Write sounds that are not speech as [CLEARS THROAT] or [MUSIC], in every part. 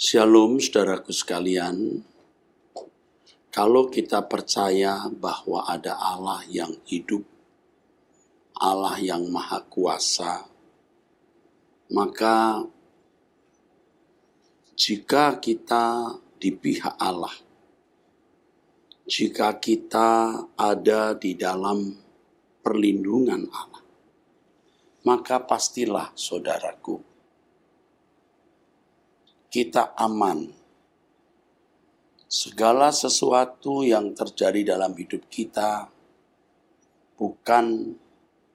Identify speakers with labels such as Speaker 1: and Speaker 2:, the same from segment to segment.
Speaker 1: Shalom saudaraku sekalian. Kalau kita percaya bahwa ada Allah yang hidup, Allah yang maha kuasa, maka jika kita di pihak Allah, jika kita ada di dalam perlindungan Allah, maka pastilah saudaraku, kita aman. Segala sesuatu yang terjadi dalam hidup kita bukan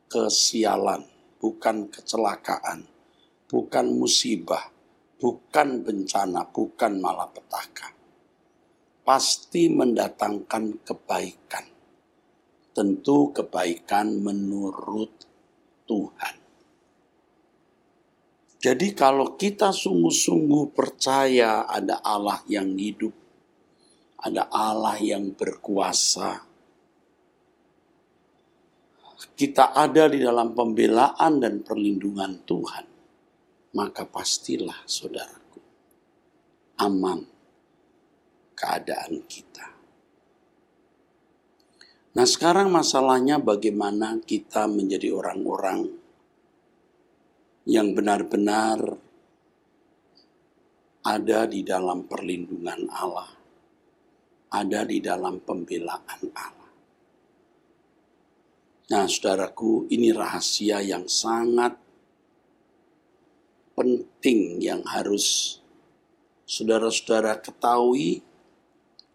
Speaker 1: kesialan, bukan kecelakaan, bukan musibah, bukan bencana, bukan malapetaka. Pasti mendatangkan kebaikan. Tentu kebaikan menurut Tuhan. Jadi kalau kita sungguh-sungguh percaya ada Allah yang hidup, ada Allah yang berkuasa, kita ada di dalam pembelaan dan perlindungan Tuhan, maka pastilah saudaraku, aman keadaan kita. Nah sekarang masalahnya bagaimana kita menjadi orang-orang yang benar-benar ada di dalam perlindungan Allah, ada di dalam pembelaan Allah. Nah, saudaraku, ini rahasia yang sangat penting yang harus saudara-saudara ketahui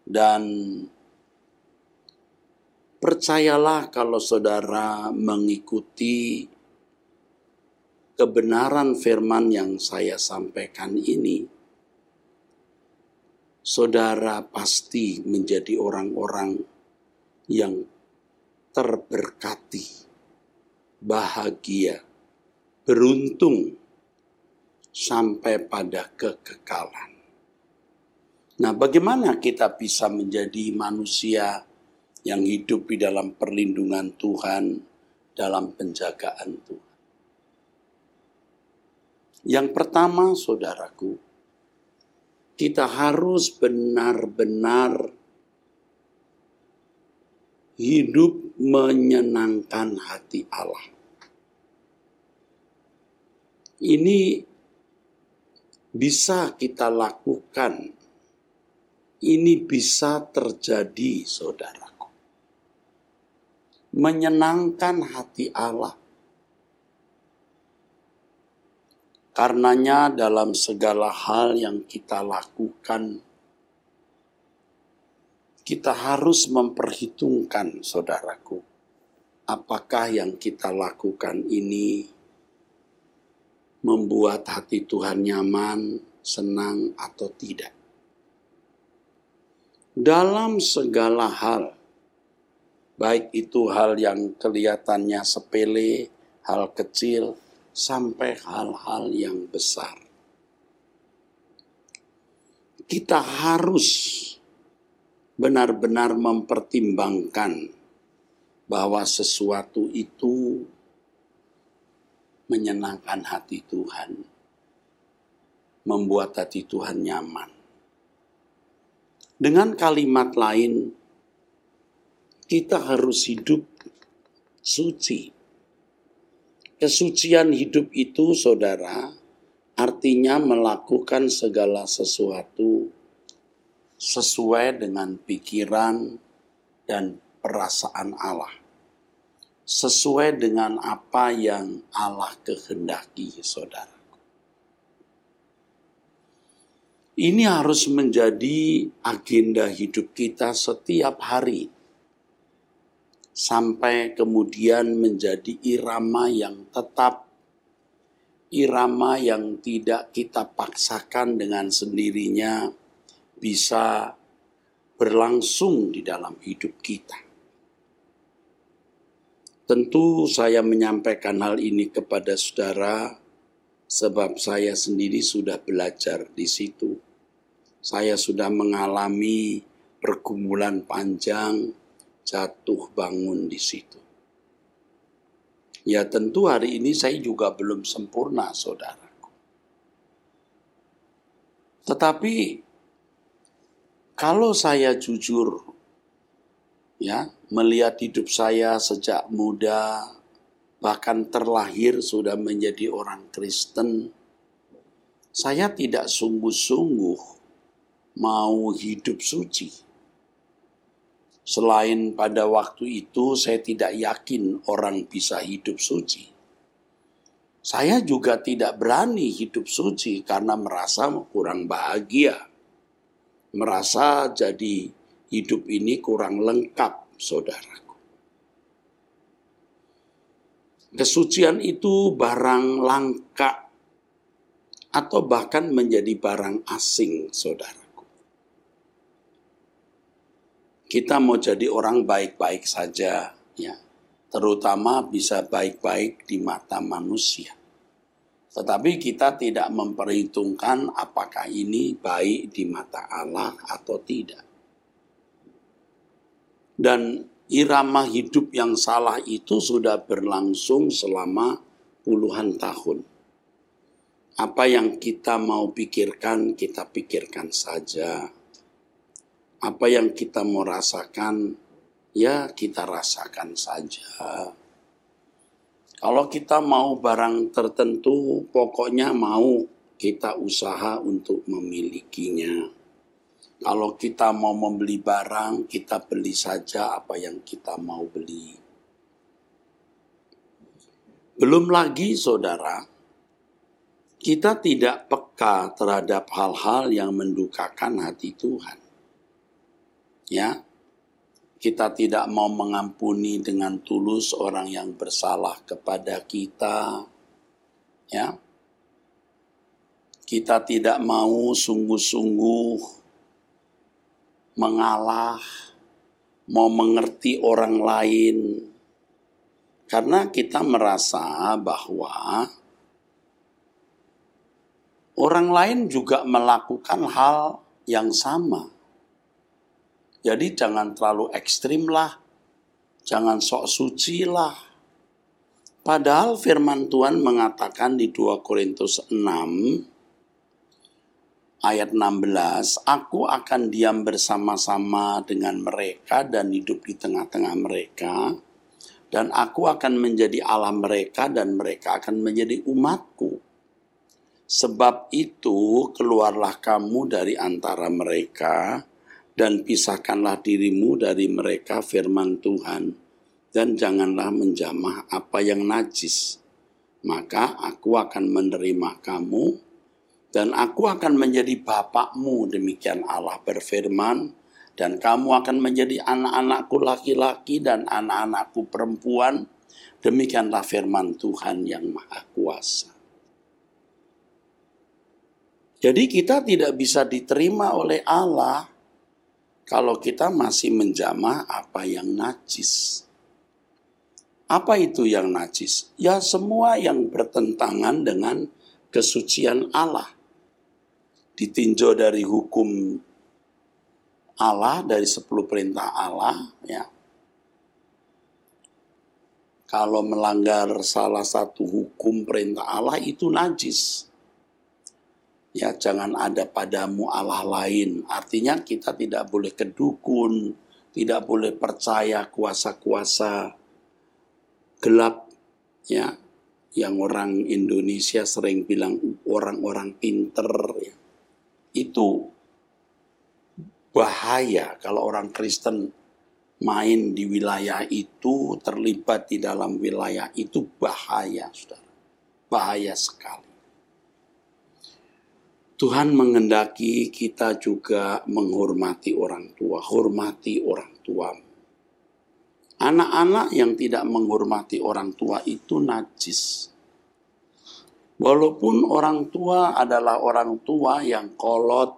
Speaker 1: dan percayalah kalau saudara mengikuti kebenaran firman yang saya sampaikan ini, saudara pasti menjadi orang-orang yang terberkati, bahagia, beruntung, sampai pada kekekalan. Nah, bagaimana kita bisa menjadi manusia yang hidup di dalam perlindungan Tuhan, dalam penjagaan Tuhan? Yang pertama, saudaraku, kita harus benar-benar hidup menyenangkan hati Allah. Ini bisa kita lakukan. Ini bisa terjadi, saudaraku. Menyenangkan hati Allah Karenanya dalam segala hal yang kita lakukan, kita harus memperhitungkan saudaraku, apakah yang kita lakukan ini membuat hati Tuhan nyaman, senang atau tidak. Dalam segala hal, baik itu hal yang kelihatannya sepele, hal kecil, sampai hal-hal yang besar. Kita harus benar-benar mempertimbangkan bahwa sesuatu itu menyenangkan hati Tuhan, membuat hati Tuhan nyaman. Dengan kalimat lain, kita harus hidup suci Kesucian hidup itu, saudara, artinya melakukan segala sesuatu sesuai dengan pikiran dan perasaan Allah. Sesuai dengan apa yang Allah kehendaki, saudara. Ini harus menjadi agenda hidup kita setiap hari sampai kemudian menjadi irama yang tetap, irama yang tidak kita paksakan dengan sendirinya bisa berlangsung di dalam hidup kita. Tentu saya menyampaikan hal ini kepada saudara sebab saya sendiri sudah belajar di situ. Saya sudah mengalami pergumulan panjang, jatuh bangun di situ. Ya tentu hari ini saya juga belum sempurna saudaraku. Tetapi kalau saya jujur ya, melihat hidup saya sejak muda bahkan terlahir sudah menjadi orang Kristen, saya tidak sungguh-sungguh mau hidup suci. Selain pada waktu itu saya tidak yakin orang bisa hidup suci. Saya juga tidak berani hidup suci karena merasa kurang bahagia. Merasa jadi hidup ini kurang lengkap, saudaraku. Kesucian itu barang langka atau bahkan menjadi barang asing, saudaraku. Kita mau jadi orang baik-baik saja, ya terutama bisa baik-baik di mata manusia. Tetapi kita tidak memperhitungkan apakah ini baik di mata Allah atau tidak. Dan irama hidup yang salah itu sudah berlangsung selama puluhan tahun. Apa yang kita mau pikirkan, kita pikirkan saja. Apa yang kita mau rasakan, ya kita rasakan saja. Kalau kita mau barang tertentu, pokoknya mau kita usaha untuk memilikinya. Kalau kita mau membeli barang, kita beli saja apa yang kita mau beli. Belum lagi, saudara, kita tidak peka terhadap hal-hal yang mendukakan hati Tuhan. Ya, kita tidak mau mengampuni dengan tulus orang yang bersalah kepada kita. Ya. Kita tidak mau sungguh-sungguh mengalah, mau mengerti orang lain. Karena kita merasa bahwa orang lain juga melakukan hal yang sama jadi jangan terlalu ekstrim lah. Jangan sok suci lah. Padahal firman Tuhan mengatakan di 2 Korintus 6 ayat 16, Aku akan diam bersama-sama dengan mereka dan hidup di tengah-tengah mereka. Dan aku akan menjadi Allah mereka dan mereka akan menjadi umatku. Sebab itu keluarlah kamu dari antara mereka dan pisahkanlah dirimu dari mereka firman Tuhan. Dan janganlah menjamah apa yang najis. Maka aku akan menerima kamu. Dan aku akan menjadi bapakmu demikian Allah berfirman. Dan kamu akan menjadi anak-anakku laki-laki dan anak-anakku perempuan. Demikianlah firman Tuhan yang maha kuasa. Jadi kita tidak bisa diterima oleh Allah kalau kita masih menjamah apa yang najis. Apa itu yang najis? Ya semua yang bertentangan dengan kesucian Allah. Ditinjau dari hukum Allah, dari sepuluh perintah Allah, ya. Kalau melanggar salah satu hukum perintah Allah itu najis ya jangan ada padamu Allah lain. Artinya kita tidak boleh kedukun, tidak boleh percaya kuasa-kuasa gelap ya yang orang Indonesia sering bilang orang-orang pinter ya. Itu bahaya kalau orang Kristen main di wilayah itu, terlibat di dalam wilayah itu bahaya, Saudara. Bahaya sekali. Tuhan mengendaki kita juga menghormati orang tua, hormati orang tua. Anak-anak yang tidak menghormati orang tua itu najis. Walaupun orang tua adalah orang tua yang kolot,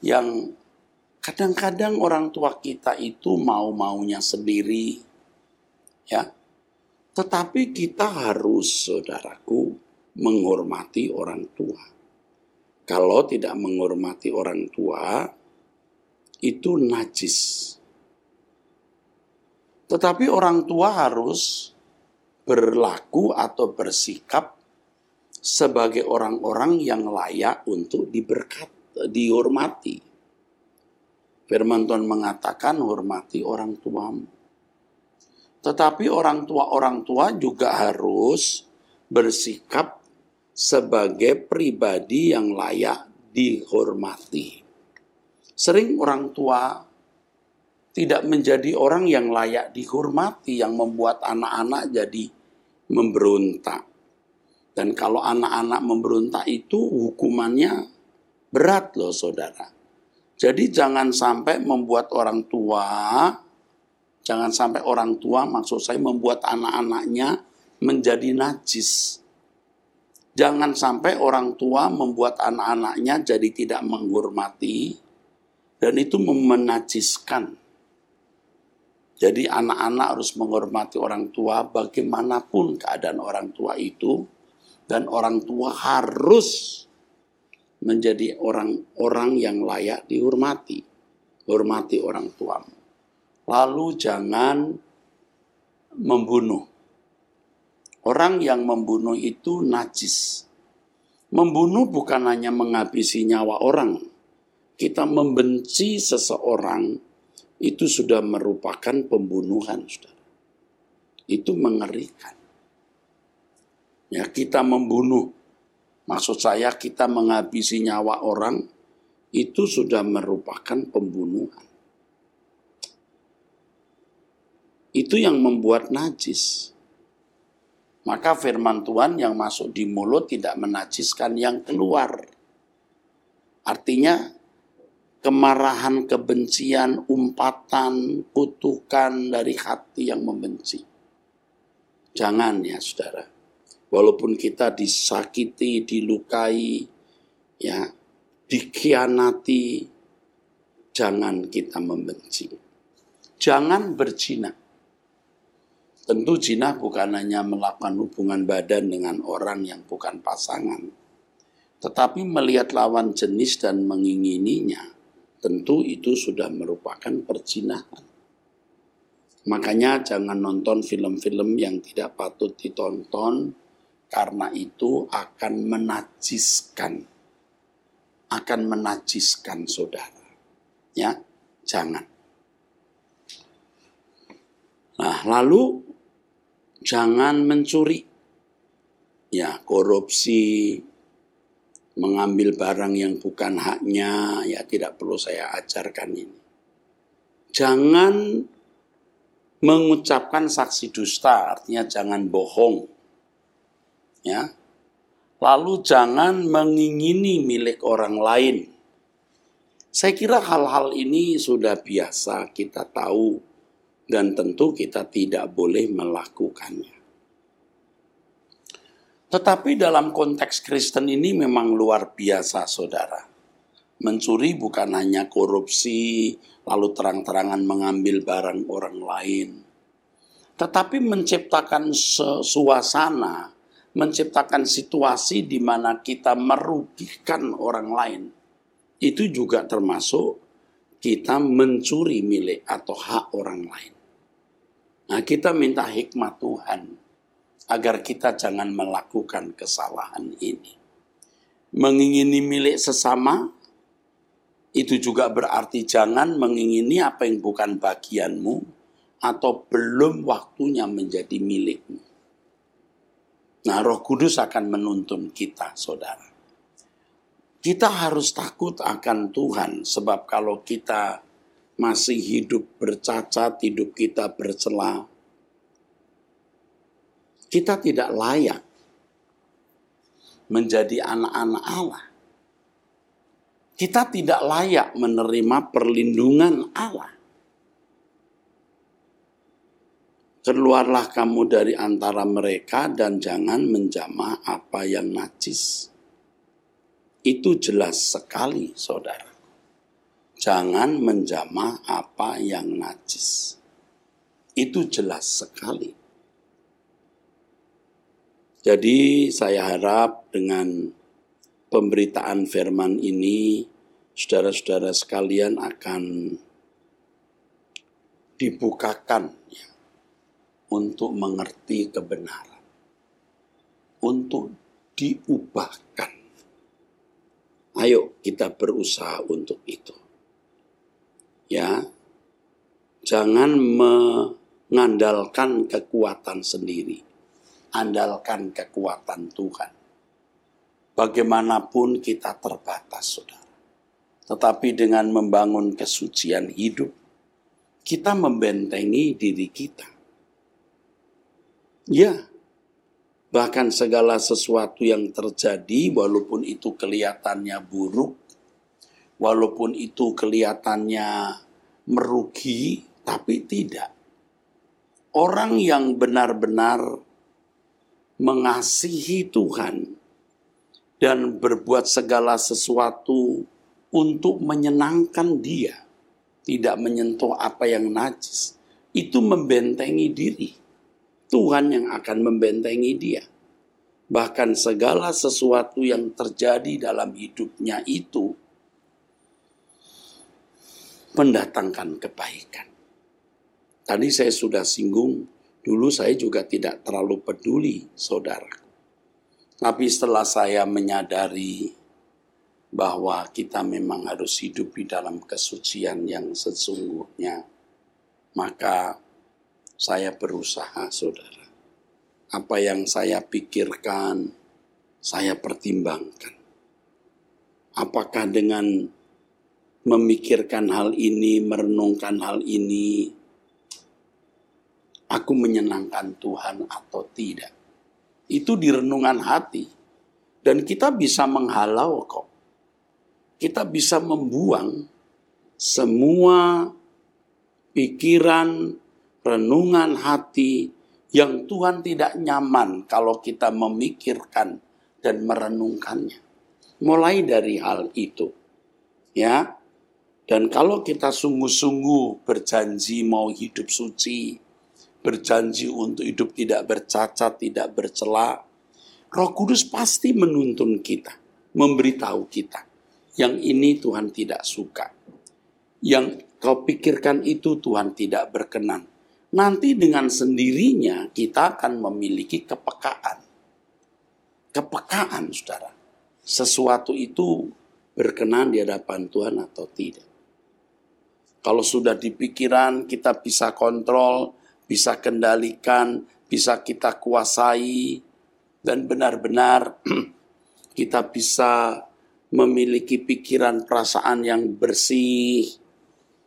Speaker 1: yang kadang-kadang orang tua kita itu mau-maunya sendiri, ya. Tetapi kita harus, saudaraku, menghormati orang tua kalau tidak menghormati orang tua, itu najis. Tetapi orang tua harus berlaku atau bersikap sebagai orang-orang yang layak untuk diberkati. dihormati. Firman Tuhan mengatakan hormati orang tuamu. Tetapi orang tua-orang tua juga harus bersikap sebagai pribadi yang layak dihormati. Sering orang tua tidak menjadi orang yang layak dihormati, yang membuat anak-anak jadi memberontak. Dan kalau anak-anak memberontak itu hukumannya berat loh saudara. Jadi jangan sampai membuat orang tua, jangan sampai orang tua maksud saya membuat anak-anaknya menjadi najis. Jangan sampai orang tua membuat anak-anaknya jadi tidak menghormati dan itu memenajiskan. Jadi anak-anak harus menghormati orang tua bagaimanapun keadaan orang tua itu dan orang tua harus menjadi orang-orang yang layak dihormati. Hormati orang tuamu. Lalu jangan membunuh. Orang yang membunuh itu najis. Membunuh bukan hanya menghabisi nyawa orang. Kita membenci seseorang itu sudah merupakan pembunuhan, saudara. Itu mengerikan. Ya, kita membunuh Maksud saya kita menghabisi nyawa orang itu sudah merupakan pembunuhan. Itu yang membuat najis. Maka firman Tuhan yang masuk di mulut tidak menajiskan yang keluar. Artinya kemarahan, kebencian, umpatan, kutukan dari hati yang membenci. Jangan ya saudara walaupun kita disakiti, dilukai, ya, dikhianati, jangan kita membenci. Jangan berzina. Tentu zina bukan hanya melakukan hubungan badan dengan orang yang bukan pasangan, tetapi melihat lawan jenis dan mengingininya, tentu itu sudah merupakan perzinahan. Makanya jangan nonton film-film yang tidak patut ditonton, karena itu akan menajiskan. Akan menajiskan saudara. Ya, jangan. Nah, lalu jangan mencuri. Ya, korupsi, mengambil barang yang bukan haknya, ya tidak perlu saya ajarkan ini. Jangan mengucapkan saksi dusta, artinya jangan bohong ya. Lalu jangan mengingini milik orang lain. Saya kira hal-hal ini sudah biasa kita tahu dan tentu kita tidak boleh melakukannya. Tetapi dalam konteks Kristen ini memang luar biasa, saudara. Mencuri bukan hanya korupsi, lalu terang-terangan mengambil barang orang lain, tetapi menciptakan suasana menciptakan situasi di mana kita merugikan orang lain. Itu juga termasuk kita mencuri milik atau hak orang lain. Nah, kita minta hikmat Tuhan agar kita jangan melakukan kesalahan ini. Mengingini milik sesama itu juga berarti jangan mengingini apa yang bukan bagianmu atau belum waktunya menjadi milikmu. Nah, Roh Kudus akan menuntun kita, saudara. Kita harus takut akan Tuhan, sebab kalau kita masih hidup bercacat, hidup kita bercela, kita tidak layak menjadi anak-anak Allah. Kita tidak layak menerima perlindungan Allah. Keluarlah kamu dari antara mereka dan jangan menjamah apa yang najis. Itu jelas sekali, saudara. Jangan menjamah apa yang najis. Itu jelas sekali. Jadi saya harap dengan pemberitaan firman ini, saudara-saudara sekalian akan dibukakan ya, untuk mengerti kebenaran, untuk diubahkan. Ayo kita berusaha untuk itu. Ya. Jangan mengandalkan kekuatan sendiri. Andalkan kekuatan Tuhan. Bagaimanapun kita terbatas, saudara. Tetapi dengan membangun kesucian hidup, kita membentengi diri kita. Ya, bahkan segala sesuatu yang terjadi, walaupun itu kelihatannya buruk, walaupun itu kelihatannya merugi, tapi tidak. Orang yang benar-benar mengasihi Tuhan dan berbuat segala sesuatu untuk menyenangkan dia, tidak menyentuh apa yang najis, itu membentengi diri. Tuhan yang akan membentengi dia. Bahkan segala sesuatu yang terjadi dalam hidupnya itu mendatangkan kebaikan. Tadi saya sudah singgung, dulu saya juga tidak terlalu peduli, saudara. Tapi setelah saya menyadari bahwa kita memang harus hidup di dalam kesucian yang sesungguhnya, maka saya berusaha, saudara. Apa yang saya pikirkan, saya pertimbangkan. Apakah dengan memikirkan hal ini, merenungkan hal ini, aku menyenangkan Tuhan atau tidak? Itu di renungan hati. Dan kita bisa menghalau kok kita bisa membuang semua pikiran, renungan hati yang Tuhan tidak nyaman kalau kita memikirkan dan merenungkannya. Mulai dari hal itu. Ya. Dan kalau kita sungguh-sungguh berjanji mau hidup suci, berjanji untuk hidup tidak bercacat, tidak bercela, Roh Kudus pasti menuntun kita, memberitahu kita yang ini Tuhan tidak suka. Yang kau pikirkan itu Tuhan tidak berkenan. Nanti dengan sendirinya kita akan memiliki kepekaan. Kepekaan, saudara. Sesuatu itu berkenan di hadapan Tuhan atau tidak. Kalau sudah di pikiran kita bisa kontrol, bisa kendalikan, bisa kita kuasai, dan benar-benar [CLEARS THROAT] kita bisa memiliki pikiran perasaan yang bersih,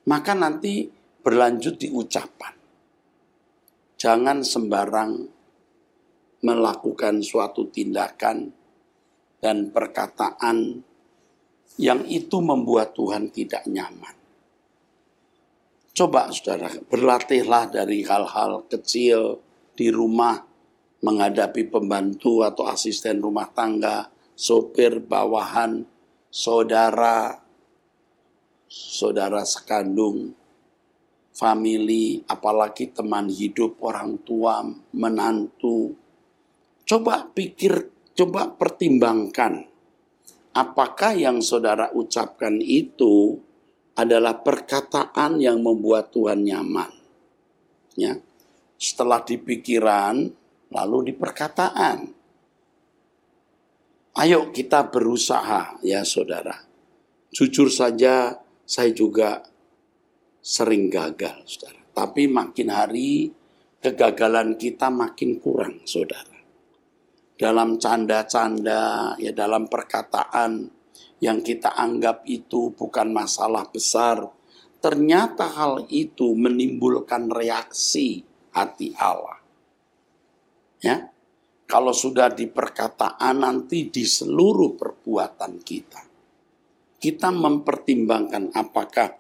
Speaker 1: maka nanti berlanjut di ucapan. Jangan sembarang melakukan suatu tindakan dan perkataan yang itu membuat Tuhan tidak nyaman. Coba saudara, berlatihlah dari hal-hal kecil di rumah menghadapi pembantu atau asisten rumah tangga sopir bawahan, saudara, saudara sekandung, family, apalagi teman hidup, orang tua, menantu. Coba pikir, coba pertimbangkan. Apakah yang saudara ucapkan itu adalah perkataan yang membuat Tuhan nyaman? Ya. Setelah di pikiran, lalu di perkataan. Ayo kita berusaha ya saudara. Jujur saja saya juga sering gagal saudara. Tapi makin hari kegagalan kita makin kurang saudara. Dalam canda-canda, ya dalam perkataan yang kita anggap itu bukan masalah besar. Ternyata hal itu menimbulkan reaksi hati Allah. Ya, kalau sudah di perkataan nanti di seluruh perbuatan kita. Kita mempertimbangkan apakah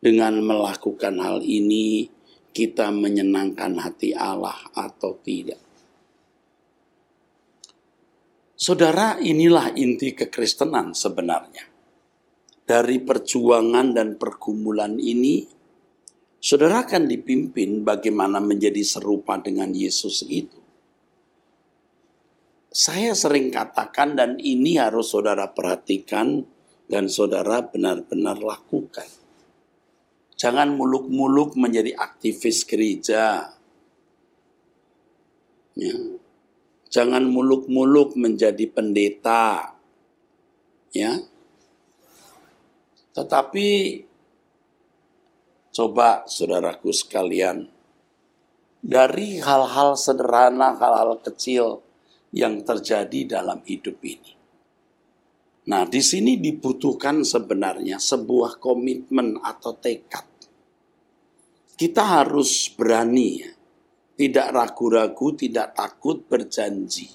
Speaker 1: dengan melakukan hal ini kita menyenangkan hati Allah atau tidak. Saudara, inilah inti kekristenan sebenarnya. Dari perjuangan dan pergumulan ini, saudara akan dipimpin bagaimana menjadi serupa dengan Yesus itu saya sering katakan dan ini harus saudara perhatikan dan saudara benar-benar lakukan. Jangan muluk-muluk menjadi aktivis gereja. Ya. Jangan muluk-muluk menjadi pendeta. Ya. Tetapi coba saudaraku sekalian, dari hal-hal sederhana, hal-hal kecil yang terjadi dalam hidup ini. Nah, di sini dibutuhkan sebenarnya sebuah komitmen atau tekad. Kita harus berani ya, tidak ragu-ragu, tidak takut berjanji.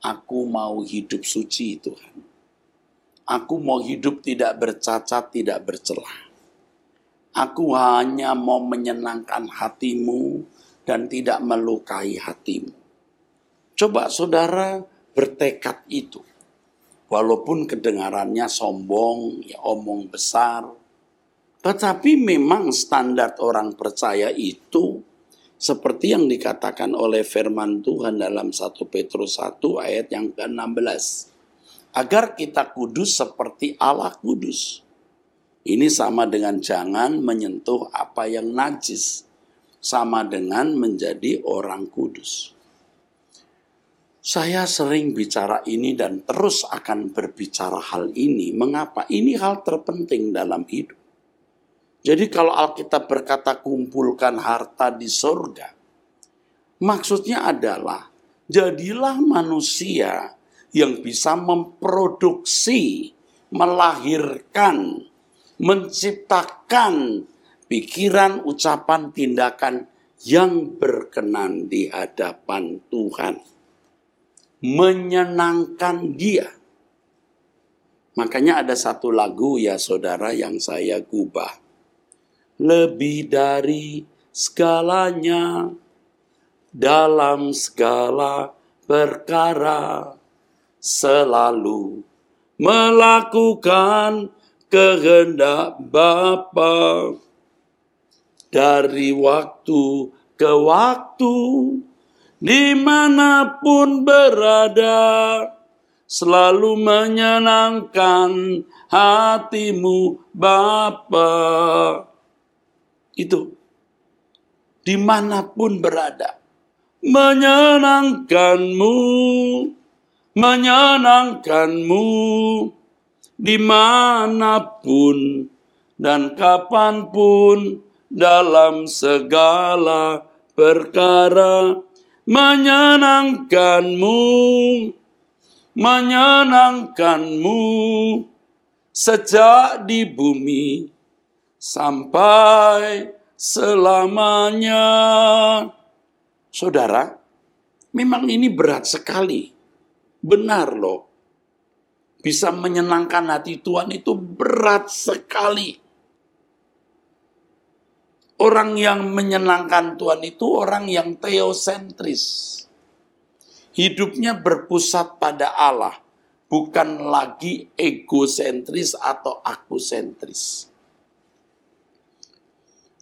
Speaker 1: Aku mau hidup suci Tuhan. Aku mau hidup tidak bercacat, tidak bercelah. Aku hanya mau menyenangkan hatimu dan tidak melukai hatimu. Coba saudara bertekad itu. Walaupun kedengarannya sombong, ya omong besar. Tetapi memang standar orang percaya itu seperti yang dikatakan oleh firman Tuhan dalam 1 Petrus 1 ayat yang ke-16 agar kita kudus seperti Allah kudus. Ini sama dengan jangan menyentuh apa yang najis, sama dengan menjadi orang kudus. Saya sering bicara ini dan terus akan berbicara hal ini. Mengapa? Ini hal terpenting dalam hidup. Jadi kalau Alkitab berkata kumpulkan harta di sorga, maksudnya adalah jadilah manusia yang bisa memproduksi, melahirkan, menciptakan pikiran, ucapan, tindakan yang berkenan di hadapan Tuhan. Menyenangkan dia. Makanya ada satu lagu ya saudara yang saya gubah. Lebih dari segalanya dalam segala perkara. Selalu melakukan kehendak Bapa dari waktu ke waktu di mana pun berada selalu menyenangkan hatimu Bapa itu. Di mana pun berada. Menyenangkanmu. Menyenangkanmu. Di mana pun dan kapan pun dalam segala perkara. Menyenangkanmu. Menyenangkanmu. Sejak di bumi sampai selamanya saudara memang ini berat sekali Benar loh. Bisa menyenangkan hati Tuhan itu berat sekali. Orang yang menyenangkan Tuhan itu orang yang teosentris. Hidupnya berpusat pada Allah, bukan lagi egosentris atau akusentris.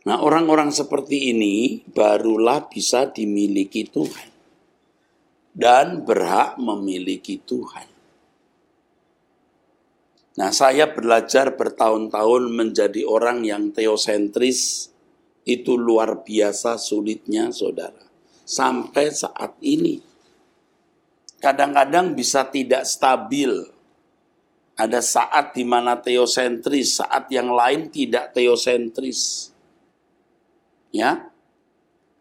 Speaker 1: Nah, orang-orang seperti ini barulah bisa dimiliki Tuhan dan berhak memiliki Tuhan. Nah, saya belajar bertahun-tahun menjadi orang yang teosentris itu luar biasa sulitnya, saudara. Sampai saat ini, kadang-kadang bisa tidak stabil. Ada saat di mana teosentris, saat yang lain tidak teosentris. Ya,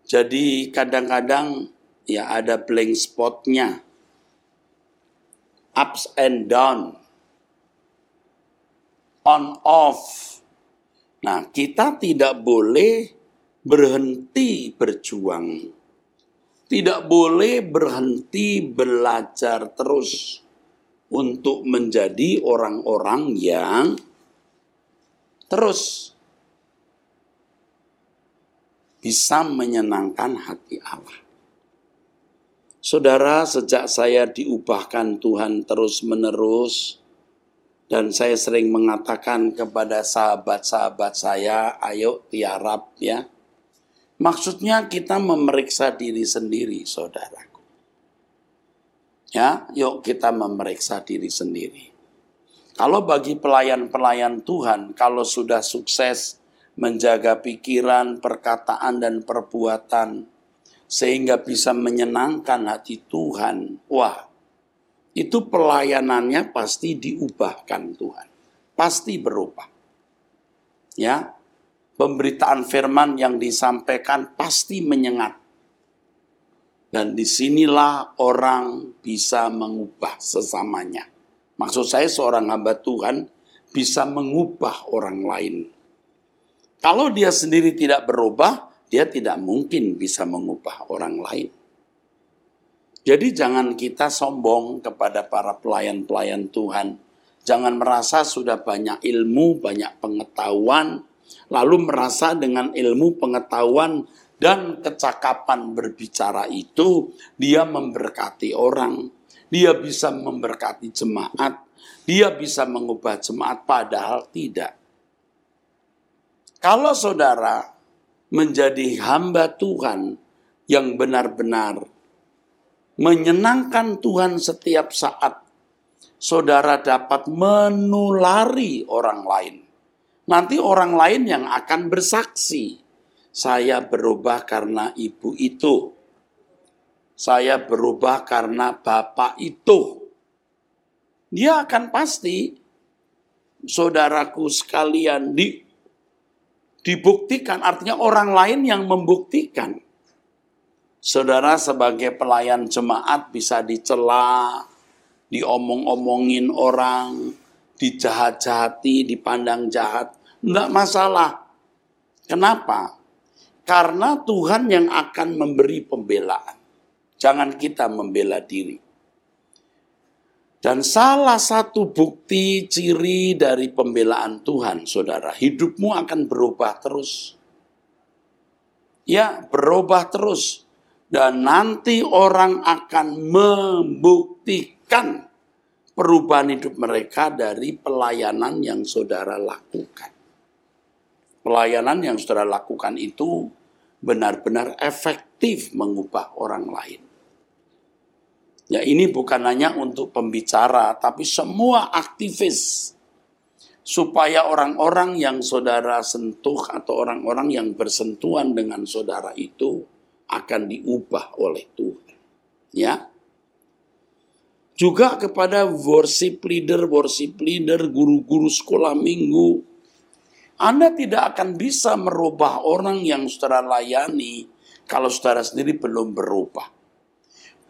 Speaker 1: jadi kadang-kadang ya ada blank spotnya, ups and down, on off. Nah, kita tidak boleh berhenti berjuang. Tidak boleh berhenti belajar terus untuk menjadi orang-orang yang terus bisa menyenangkan hati Allah. Saudara, sejak saya diubahkan Tuhan terus-menerus, dan saya sering mengatakan kepada sahabat-sahabat saya, ayo tiarap ya. Maksudnya kita memeriksa diri sendiri, saudaraku. Ya, yuk kita memeriksa diri sendiri. Kalau bagi pelayan-pelayan Tuhan, kalau sudah sukses menjaga pikiran, perkataan, dan perbuatan, sehingga bisa menyenangkan hati Tuhan. Wah, itu pelayanannya pasti diubahkan Tuhan. Pasti berubah. Ya, pemberitaan firman yang disampaikan pasti menyengat. Dan di sinilah orang bisa mengubah sesamanya. Maksud saya seorang hamba Tuhan bisa mengubah orang lain. Kalau dia sendiri tidak berubah, dia tidak mungkin bisa mengubah orang lain. Jadi jangan kita sombong kepada para pelayan-pelayan Tuhan. Jangan merasa sudah banyak ilmu, banyak pengetahuan, lalu merasa dengan ilmu pengetahuan dan kecakapan berbicara itu dia memberkati orang. Dia bisa memberkati jemaat, dia bisa mengubah jemaat padahal tidak. Kalau saudara menjadi hamba Tuhan yang benar-benar menyenangkan Tuhan setiap saat, saudara dapat menulari orang lain. Nanti orang lain yang akan bersaksi saya berubah karena ibu itu. Saya berubah karena bapak itu. Dia akan pasti, saudaraku sekalian, di, dibuktikan. Artinya orang lain yang membuktikan. Saudara sebagai pelayan jemaat bisa dicela, diomong-omongin orang, dijahat-jahati, dipandang jahat. Enggak masalah. Kenapa? Karena Tuhan yang akan memberi pembelaan. Jangan kita membela diri. Dan salah satu bukti ciri dari pembelaan Tuhan, saudara, hidupmu akan berubah terus. Ya, berubah terus. Dan nanti orang akan membuktikan perubahan hidup mereka dari pelayanan yang saudara lakukan. Pelayanan yang saudara lakukan itu benar-benar efektif mengubah orang lain. Ya ini bukan hanya untuk pembicara, tapi semua aktivis. Supaya orang-orang yang saudara sentuh atau orang-orang yang bersentuhan dengan saudara itu akan diubah oleh Tuhan. Ya, juga kepada worship leader, worship leader, guru-guru sekolah minggu, anda tidak akan bisa merubah orang yang saudara layani kalau saudara sendiri belum berubah.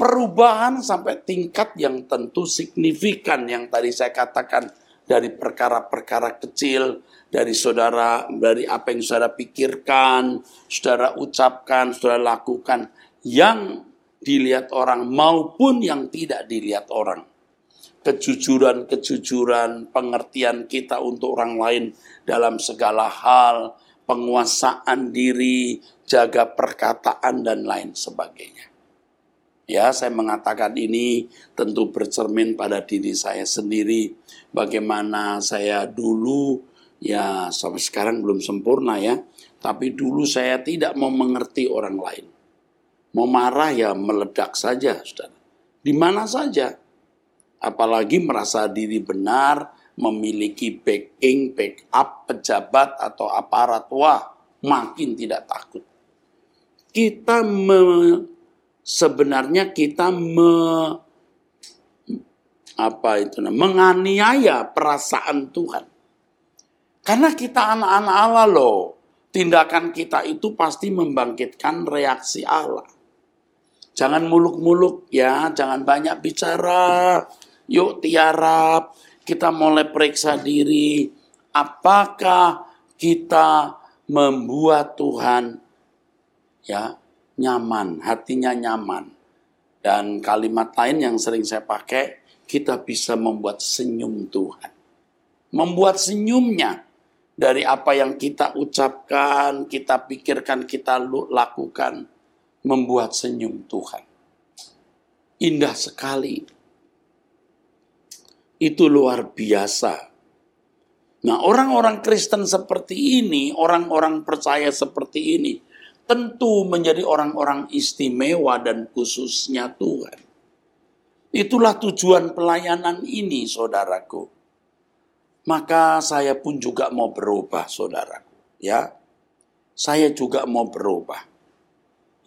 Speaker 1: Perubahan sampai tingkat yang tentu signifikan yang tadi saya katakan dari perkara-perkara kecil, dari saudara, dari apa yang saudara pikirkan, saudara ucapkan, saudara lakukan, yang dilihat orang maupun yang tidak dilihat orang kejujuran-kejujuran, pengertian kita untuk orang lain dalam segala hal, penguasaan diri, jaga perkataan, dan lain sebagainya. Ya, saya mengatakan ini tentu bercermin pada diri saya sendiri. Bagaimana saya dulu, ya sampai sekarang belum sempurna ya, tapi dulu saya tidak mau mengerti orang lain. Mau marah ya meledak saja, saudara. Di mana saja, apalagi merasa diri benar, memiliki backing, backup, pejabat atau aparat, wah makin tidak takut. Kita me, sebenarnya kita me, apa itu menganiaya perasaan Tuhan. Karena kita anak-anak Allah loh. Tindakan kita itu pasti membangkitkan reaksi Allah. Jangan muluk-muluk ya, jangan banyak bicara Yuk tiarap, kita mulai periksa diri. Apakah kita membuat Tuhan ya nyaman, hatinya nyaman. Dan kalimat lain yang sering saya pakai, kita bisa membuat senyum Tuhan. Membuat senyumnya dari apa yang kita ucapkan, kita pikirkan, kita lakukan, membuat senyum Tuhan. Indah sekali itu luar biasa. Nah, orang-orang Kristen seperti ini, orang-orang percaya seperti ini, tentu menjadi orang-orang istimewa dan khususnya Tuhan. Itulah tujuan pelayanan ini, saudaraku. Maka saya pun juga mau berubah, saudaraku. Ya, saya juga mau berubah.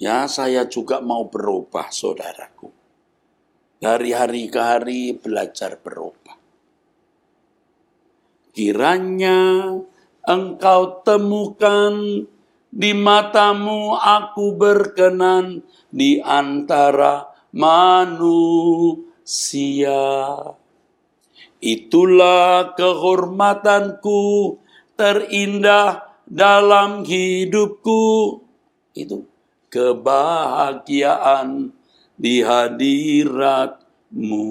Speaker 1: Ya, saya juga mau berubah, saudaraku dari hari ke hari belajar berubah. Kiranya engkau temukan di matamu aku berkenan di antara manusia. Itulah kehormatanku terindah dalam hidupku. Itu kebahagiaan di hadiratmu.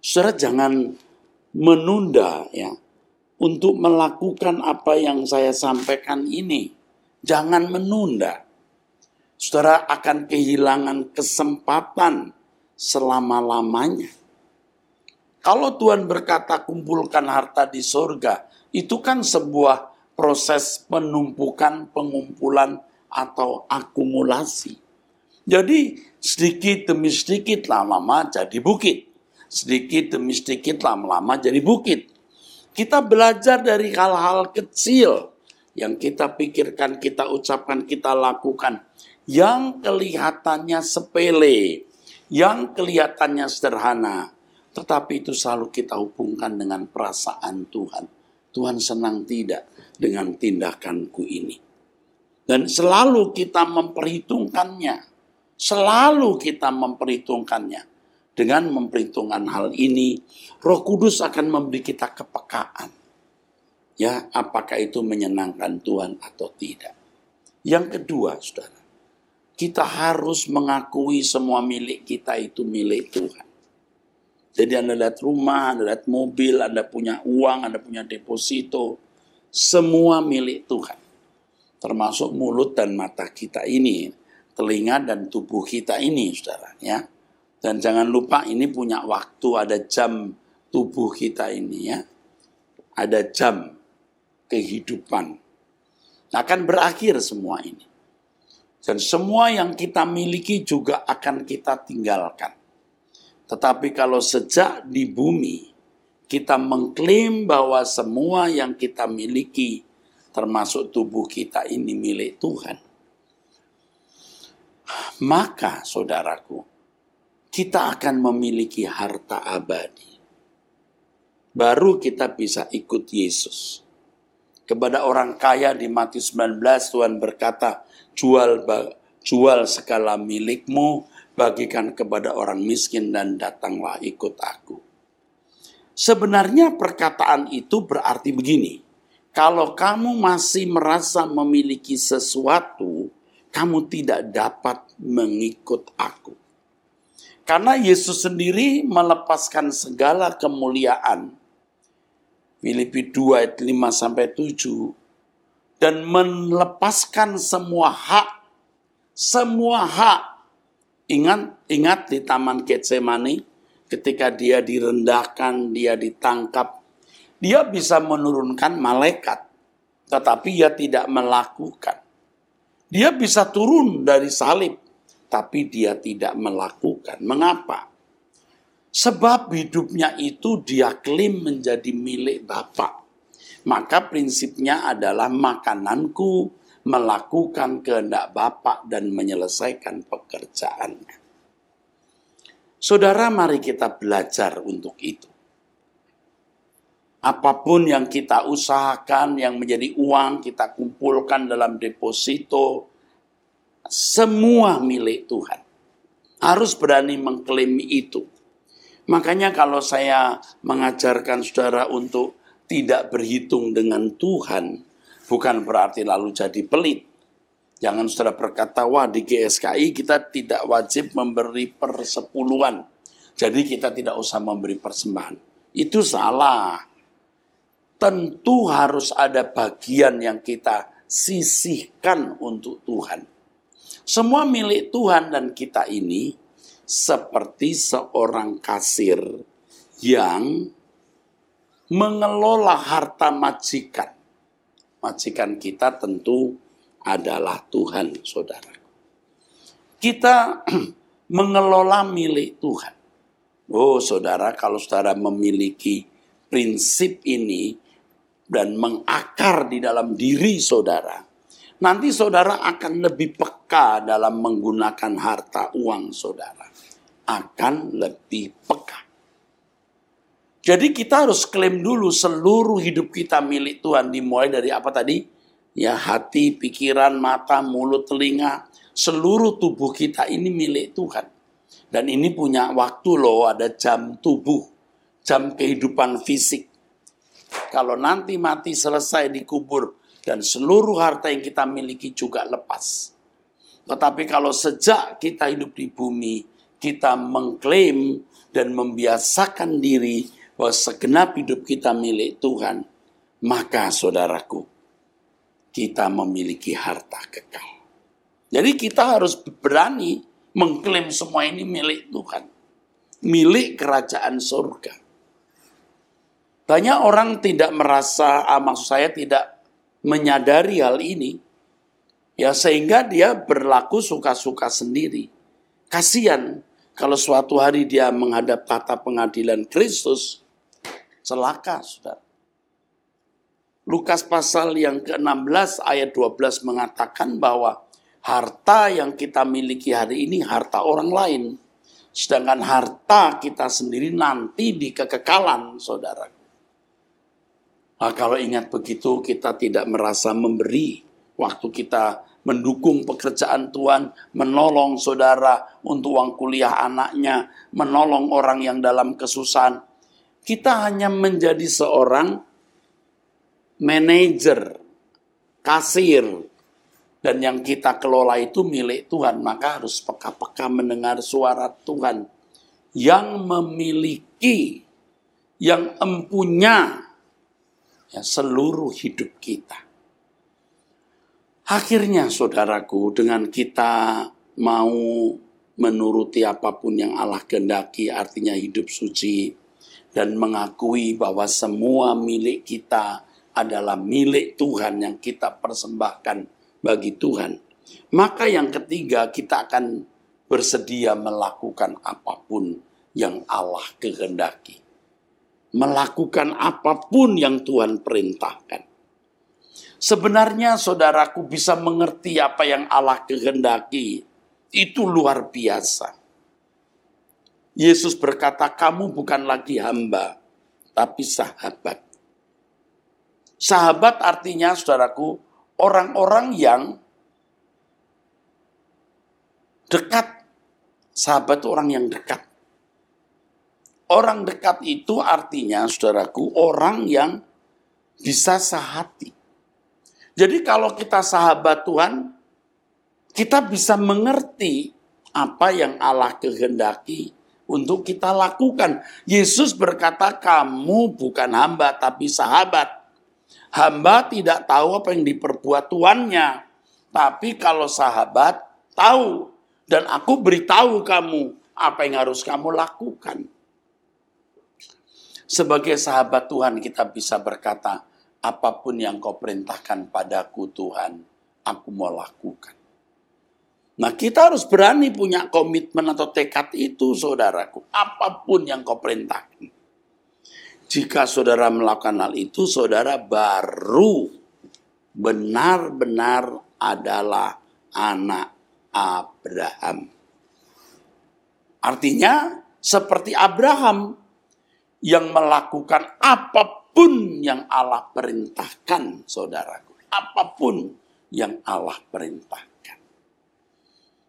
Speaker 1: Saudara jangan menunda ya untuk melakukan apa yang saya sampaikan ini. Jangan menunda. Saudara akan kehilangan kesempatan selama-lamanya. Kalau Tuhan berkata kumpulkan harta di sorga, itu kan sebuah proses penumpukan, pengumpulan, atau akumulasi. Jadi sedikit demi sedikit lama-lama jadi bukit. Sedikit demi sedikit lama-lama jadi bukit. Kita belajar dari hal-hal kecil yang kita pikirkan, kita ucapkan, kita lakukan. Yang kelihatannya sepele, yang kelihatannya sederhana. Tetapi itu selalu kita hubungkan dengan perasaan Tuhan. Tuhan senang tidak dengan tindakanku ini. Dan selalu kita memperhitungkannya. Selalu kita memperhitungkannya. Dengan memperhitungkan hal ini, Roh Kudus akan memberi kita kepekaan ya apakah itu menyenangkan Tuhan atau tidak. Yang kedua, saudara, kita harus mengakui semua milik kita itu milik Tuhan. Jadi Anda lihat rumah, Anda lihat mobil, Anda punya uang, Anda punya deposito, semua milik Tuhan. Termasuk mulut dan mata kita ini, telinga dan tubuh kita ini, saudara. ya. Dan jangan lupa ini punya waktu, ada jam tubuh kita ini ya. Ada jam kehidupan. Akan berakhir semua ini. Dan semua yang kita miliki juga akan kita tinggalkan. Tetapi kalau sejak di bumi kita mengklaim bahwa semua yang kita miliki termasuk tubuh kita ini milik Tuhan. Maka saudaraku, kita akan memiliki harta abadi. Baru kita bisa ikut Yesus kepada orang kaya di Matius 19 Tuhan berkata, jual jual segala milikmu, bagikan kepada orang miskin dan datanglah ikut aku. Sebenarnya perkataan itu berarti begini, kalau kamu masih merasa memiliki sesuatu, kamu tidak dapat mengikut aku. Karena Yesus sendiri melepaskan segala kemuliaan Filipi 2 ayat 5 sampai 7 dan melepaskan semua hak semua hak. Ingat ingat di taman Getsemani ketika dia direndahkan dia ditangkap dia bisa menurunkan malaikat tetapi ia tidak melakukan. Dia bisa turun dari salib tapi dia tidak melakukan. Mengapa Sebab hidupnya itu dia klaim menjadi milik Bapak. Maka prinsipnya adalah makananku melakukan kehendak Bapak dan menyelesaikan pekerjaannya. Saudara, mari kita belajar untuk itu. Apa pun yang kita usahakan, yang menjadi uang, kita kumpulkan dalam deposito, semua milik Tuhan. Harus berani mengklaim itu Makanya kalau saya mengajarkan saudara untuk tidak berhitung dengan Tuhan, bukan berarti lalu jadi pelit. Jangan saudara berkata, wah di GSKI kita tidak wajib memberi persepuluhan. Jadi kita tidak usah memberi persembahan. Itu salah. Tentu harus ada bagian yang kita sisihkan untuk Tuhan. Semua milik Tuhan dan kita ini seperti seorang kasir yang mengelola harta majikan. Majikan kita tentu adalah Tuhan, saudara. Kita [CLEARS THROAT] mengelola milik Tuhan. Oh, saudara, kalau saudara memiliki prinsip ini dan mengakar di dalam diri saudara, nanti saudara akan lebih peka dalam menggunakan harta uang saudara akan lebih peka. Jadi kita harus klaim dulu seluruh hidup kita milik Tuhan dimulai dari apa tadi? Ya hati, pikiran, mata, mulut, telinga, seluruh tubuh kita ini milik Tuhan. Dan ini punya waktu loh, ada jam tubuh, jam kehidupan fisik. Kalau nanti mati selesai dikubur dan seluruh harta yang kita miliki juga lepas. Tetapi kalau sejak kita hidup di bumi, kita mengklaim dan membiasakan diri bahwa segenap hidup kita milik Tuhan, maka saudaraku, kita memiliki harta kekal. Jadi kita harus berani mengklaim semua ini milik Tuhan. Milik kerajaan surga. Banyak orang tidak merasa, ah, maksud saya tidak menyadari hal ini. Ya sehingga dia berlaku suka-suka sendiri. Kasihan kalau suatu hari dia menghadap tata pengadilan Kristus, Celaka, saudara. Lukas pasal yang ke-16 ayat 12 mengatakan bahwa harta yang kita miliki hari ini harta orang lain. Sedangkan harta kita sendiri nanti di kekekalan, saudara. Nah, kalau ingat begitu, kita tidak merasa memberi waktu kita mendukung pekerjaan Tuhan, menolong saudara untuk uang kuliah anaknya, menolong orang yang dalam kesusahan kita hanya menjadi seorang manajer, kasir, dan yang kita kelola itu milik Tuhan, maka harus peka-peka mendengar suara Tuhan yang memiliki, yang empunya ya, seluruh hidup kita. Akhirnya saudaraku dengan kita mau menuruti apa pun yang Allah kehendaki artinya hidup suci, dan mengakui bahwa semua milik kita adalah milik Tuhan yang kita persembahkan bagi Tuhan. Maka yang ketiga kita akan bersedia melakukan apa pun yang Allah kehendaki. Melakukan apa pun yang Tuhan perintahkan. Sebenarnya saudaraku bisa mengerti apa yang Allah kehendaki. Itu luar biasa. Yesus berkata, "Kamu bukan lagi hamba, tapi sahabat." Sahabat artinya, saudaraku, orang-orang yang dekat. Sahabat itu orang yang dekat. Orang dekat itu artinya, saudaraku, orang yang bisa sehati. Jadi kalau kita sahabat Tuhan, kita bisa mengerti apa yang Allah kehendaki untuk kita lakukan. Yesus berkata, "Kamu bukan hamba, tapi sahabat." Hamba tidak tahu apa yang diperbuat tuannya, tapi kalau sahabat tahu, dan aku beritahu kamu apa yang harus kamu lakukan. Sebagai sahabat Tuhan, kita bisa berkata, "Apa pun yang kau perintahkan padaku, Tuhan, aku mau lakukan." Nah kita harus berani punya komitmen atau tekad itu saudaraku. Apa pun yang kau perintahkan. Jika saudara melakukan hal itu, saudara baru benar-benar adalah anak Abraham. Artinya seperti Abraham yang melakukan apa pun yang Allah perintahkan, saudaraku. Apa pun yang Allah perintahkan.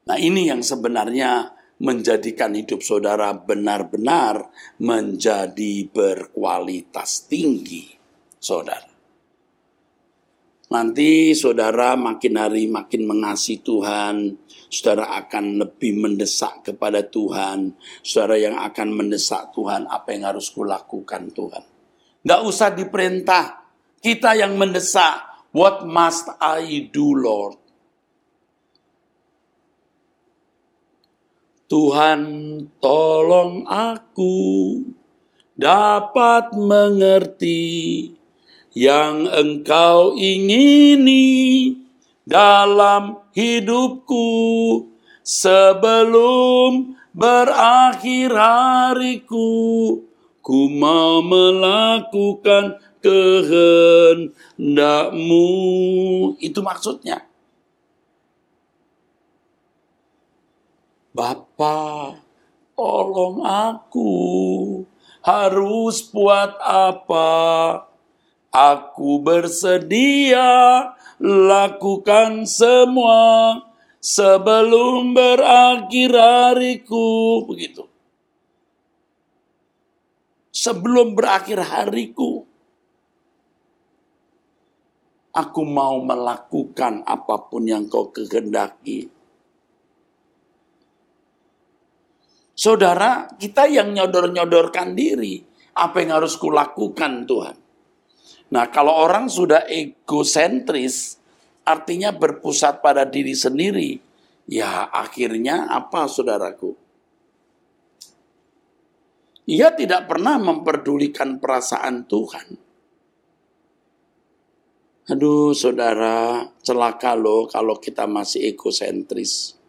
Speaker 1: Nah ini yang sebenarnya menjadikan hidup saudara benar-benar menjadi berkualitas tinggi, saudara. Nanti saudara makin hari makin mengasihi Tuhan, saudara akan lebih mendesak kepada Tuhan, saudara yang akan mendesak Tuhan apa yang harus kulakukan Tuhan. Gak usah diperintah, kita yang mendesak, what must I do Lord? Tuhan tolong aku dapat mengerti yang engkau ingini dalam hidupku sebelum berakhir hariku ku mau melakukan kehendakmu itu maksudnya Bapa, tolong aku harus buat apa? Aku bersedia lakukan semua sebelum berakhir hariku. Begitu. Sebelum berakhir hariku, aku mau melakukan apa pun yang kau kehendaki. Saudara, kita yang nyodor-nyodorkan diri, apa yang harus kulakukan Tuhan? Nah, kalau orang sudah egosentris, artinya berpusat pada diri sendiri, ya akhirnya apa saudaraku? Ia tidak pernah memperdulikan perasaan Tuhan. Aduh saudara, celaka loh kalau kita masih egosentris.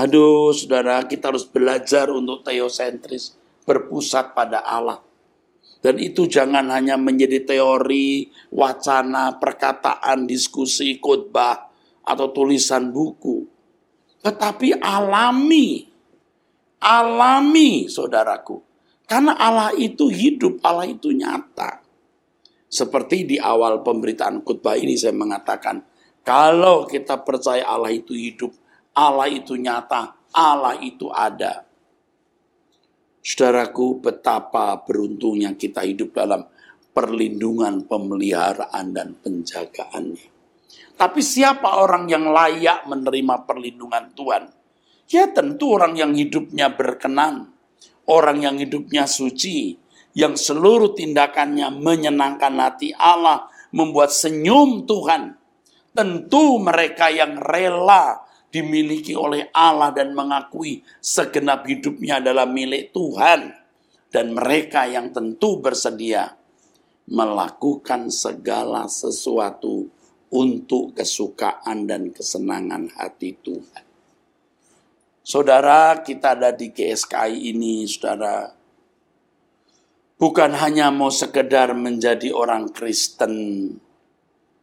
Speaker 1: Aduh, saudara, kita harus belajar untuk teosentris, berpusat pada Allah. Dan itu jangan hanya menjadi teori, wacana, perkataan, diskusi, khotbah, atau tulisan buku. Tetapi alami, alami saudaraku. Karena Allah itu hidup, Allah itu nyata. Seperti di awal pemberitaan khotbah ini saya mengatakan, kalau kita percaya Allah itu hidup, Allah itu nyata, Allah itu ada. Saudaraku, betapa beruntungnya kita hidup dalam perlindungan, pemeliharaan, dan penjagaannya. Tapi siapa orang yang layak menerima perlindungan Tuhan? Ya tentu orang yang hidupnya berkenan, orang yang hidupnya suci, yang seluruh tindakannya menyenangkan hati Allah, membuat senyum Tuhan. Tentu mereka yang rela dimiliki oleh Allah dan mengakui segenap hidupnya adalah milik Tuhan. Dan mereka yang tentu bersedia melakukan segala sesuatu untuk kesukaan dan kesenangan hati Tuhan. Saudara, kita ada di GSKI ini, saudara, bukan hanya mau sekedar menjadi orang Kristen,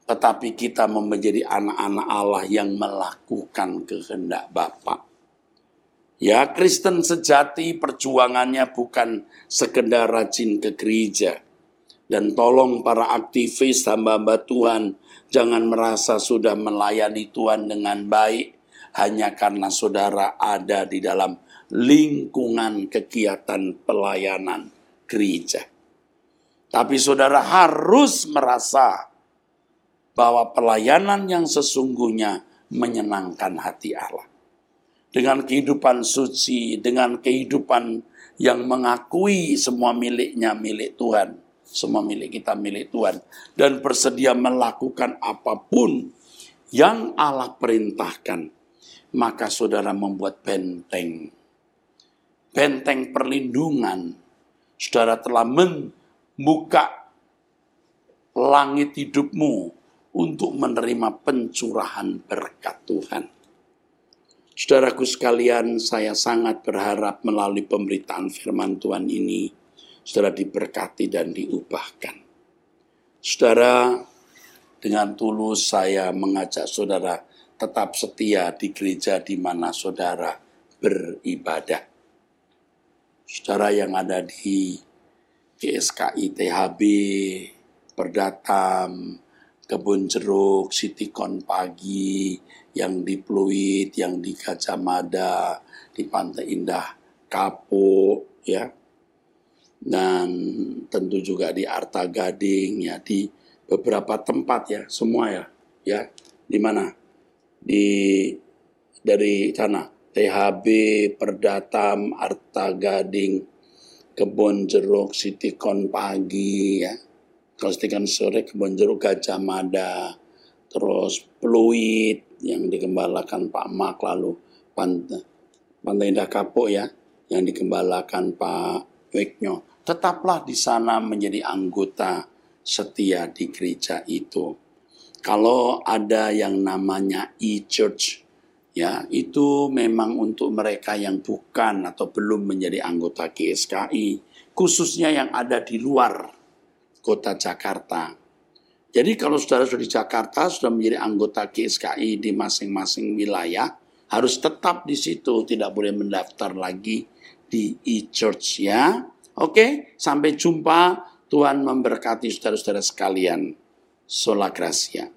Speaker 1: tetapi kita menjadi anak-anak Allah yang melakukan kehendak Bapa. Ya, Kristen sejati perjuangannya bukan sekedar rajin ke gereja. Dan tolong para aktivis hamba-hamba Tuhan, jangan merasa sudah melayani Tuhan dengan baik hanya karena saudara ada di dalam lingkungan kegiatan pelayanan gereja. Tapi saudara harus merasa bahwa pelayanan yang sesungguhnya menyenangkan hati Allah. Dengan kehidupan suci, dengan kehidupan yang mengakui semua miliknya milik Tuhan, semua milik kita milik Tuhan, dan bersedia melakukan apa pun yang Allah perintahkan, maka saudara membuat benteng. Benteng perlindungan. Saudara telah membuka langit hidupmu untuk menerima pencurahan berkat Tuhan. Saudaraku sekalian, saya sangat berharap melalui pemberitaan firman Tuhan ini, saudara diberkati dan diubahkan. Saudara, dengan tulus saya mengajak saudara tetap setia di gereja di mana saudara beribadah. Saudara yang ada di GSKI THB, Perdatam, kebun jeruk, sitikon pagi, yang di Pluit, yang di Gajah Mada, di Pantai Indah Kapuk, ya. Dan tentu juga di Arta Gading, ya, di beberapa tempat ya, semua ya, ya. Di mana? Di dari sana, THB, Perdatam, Arta Gading, Kebun Jeruk, Sitikon Pagi, ya kalau setikan sore kebun jeruk Gajah Mada, terus Pluit yang dikembalakan Pak Mak, lalu Pantai, Pantai Indah Kapuk ya, yang dikembalakan Pak Weknyo. Tetaplah di sana menjadi anggota setia di gereja itu. Kalau ada yang namanya e-church, ya itu memang untuk mereka yang bukan atau belum menjadi anggota GSKI, khususnya yang ada di luar kota Jakarta. Jadi kalau saudara sudah di Jakarta, sudah menjadi anggota GSKI di masing-masing wilayah, harus tetap di situ, tidak boleh mendaftar lagi di e-church ya. Oke, sampai jumpa. Tuhan memberkati saudara-saudara sekalian. Sola Gracia.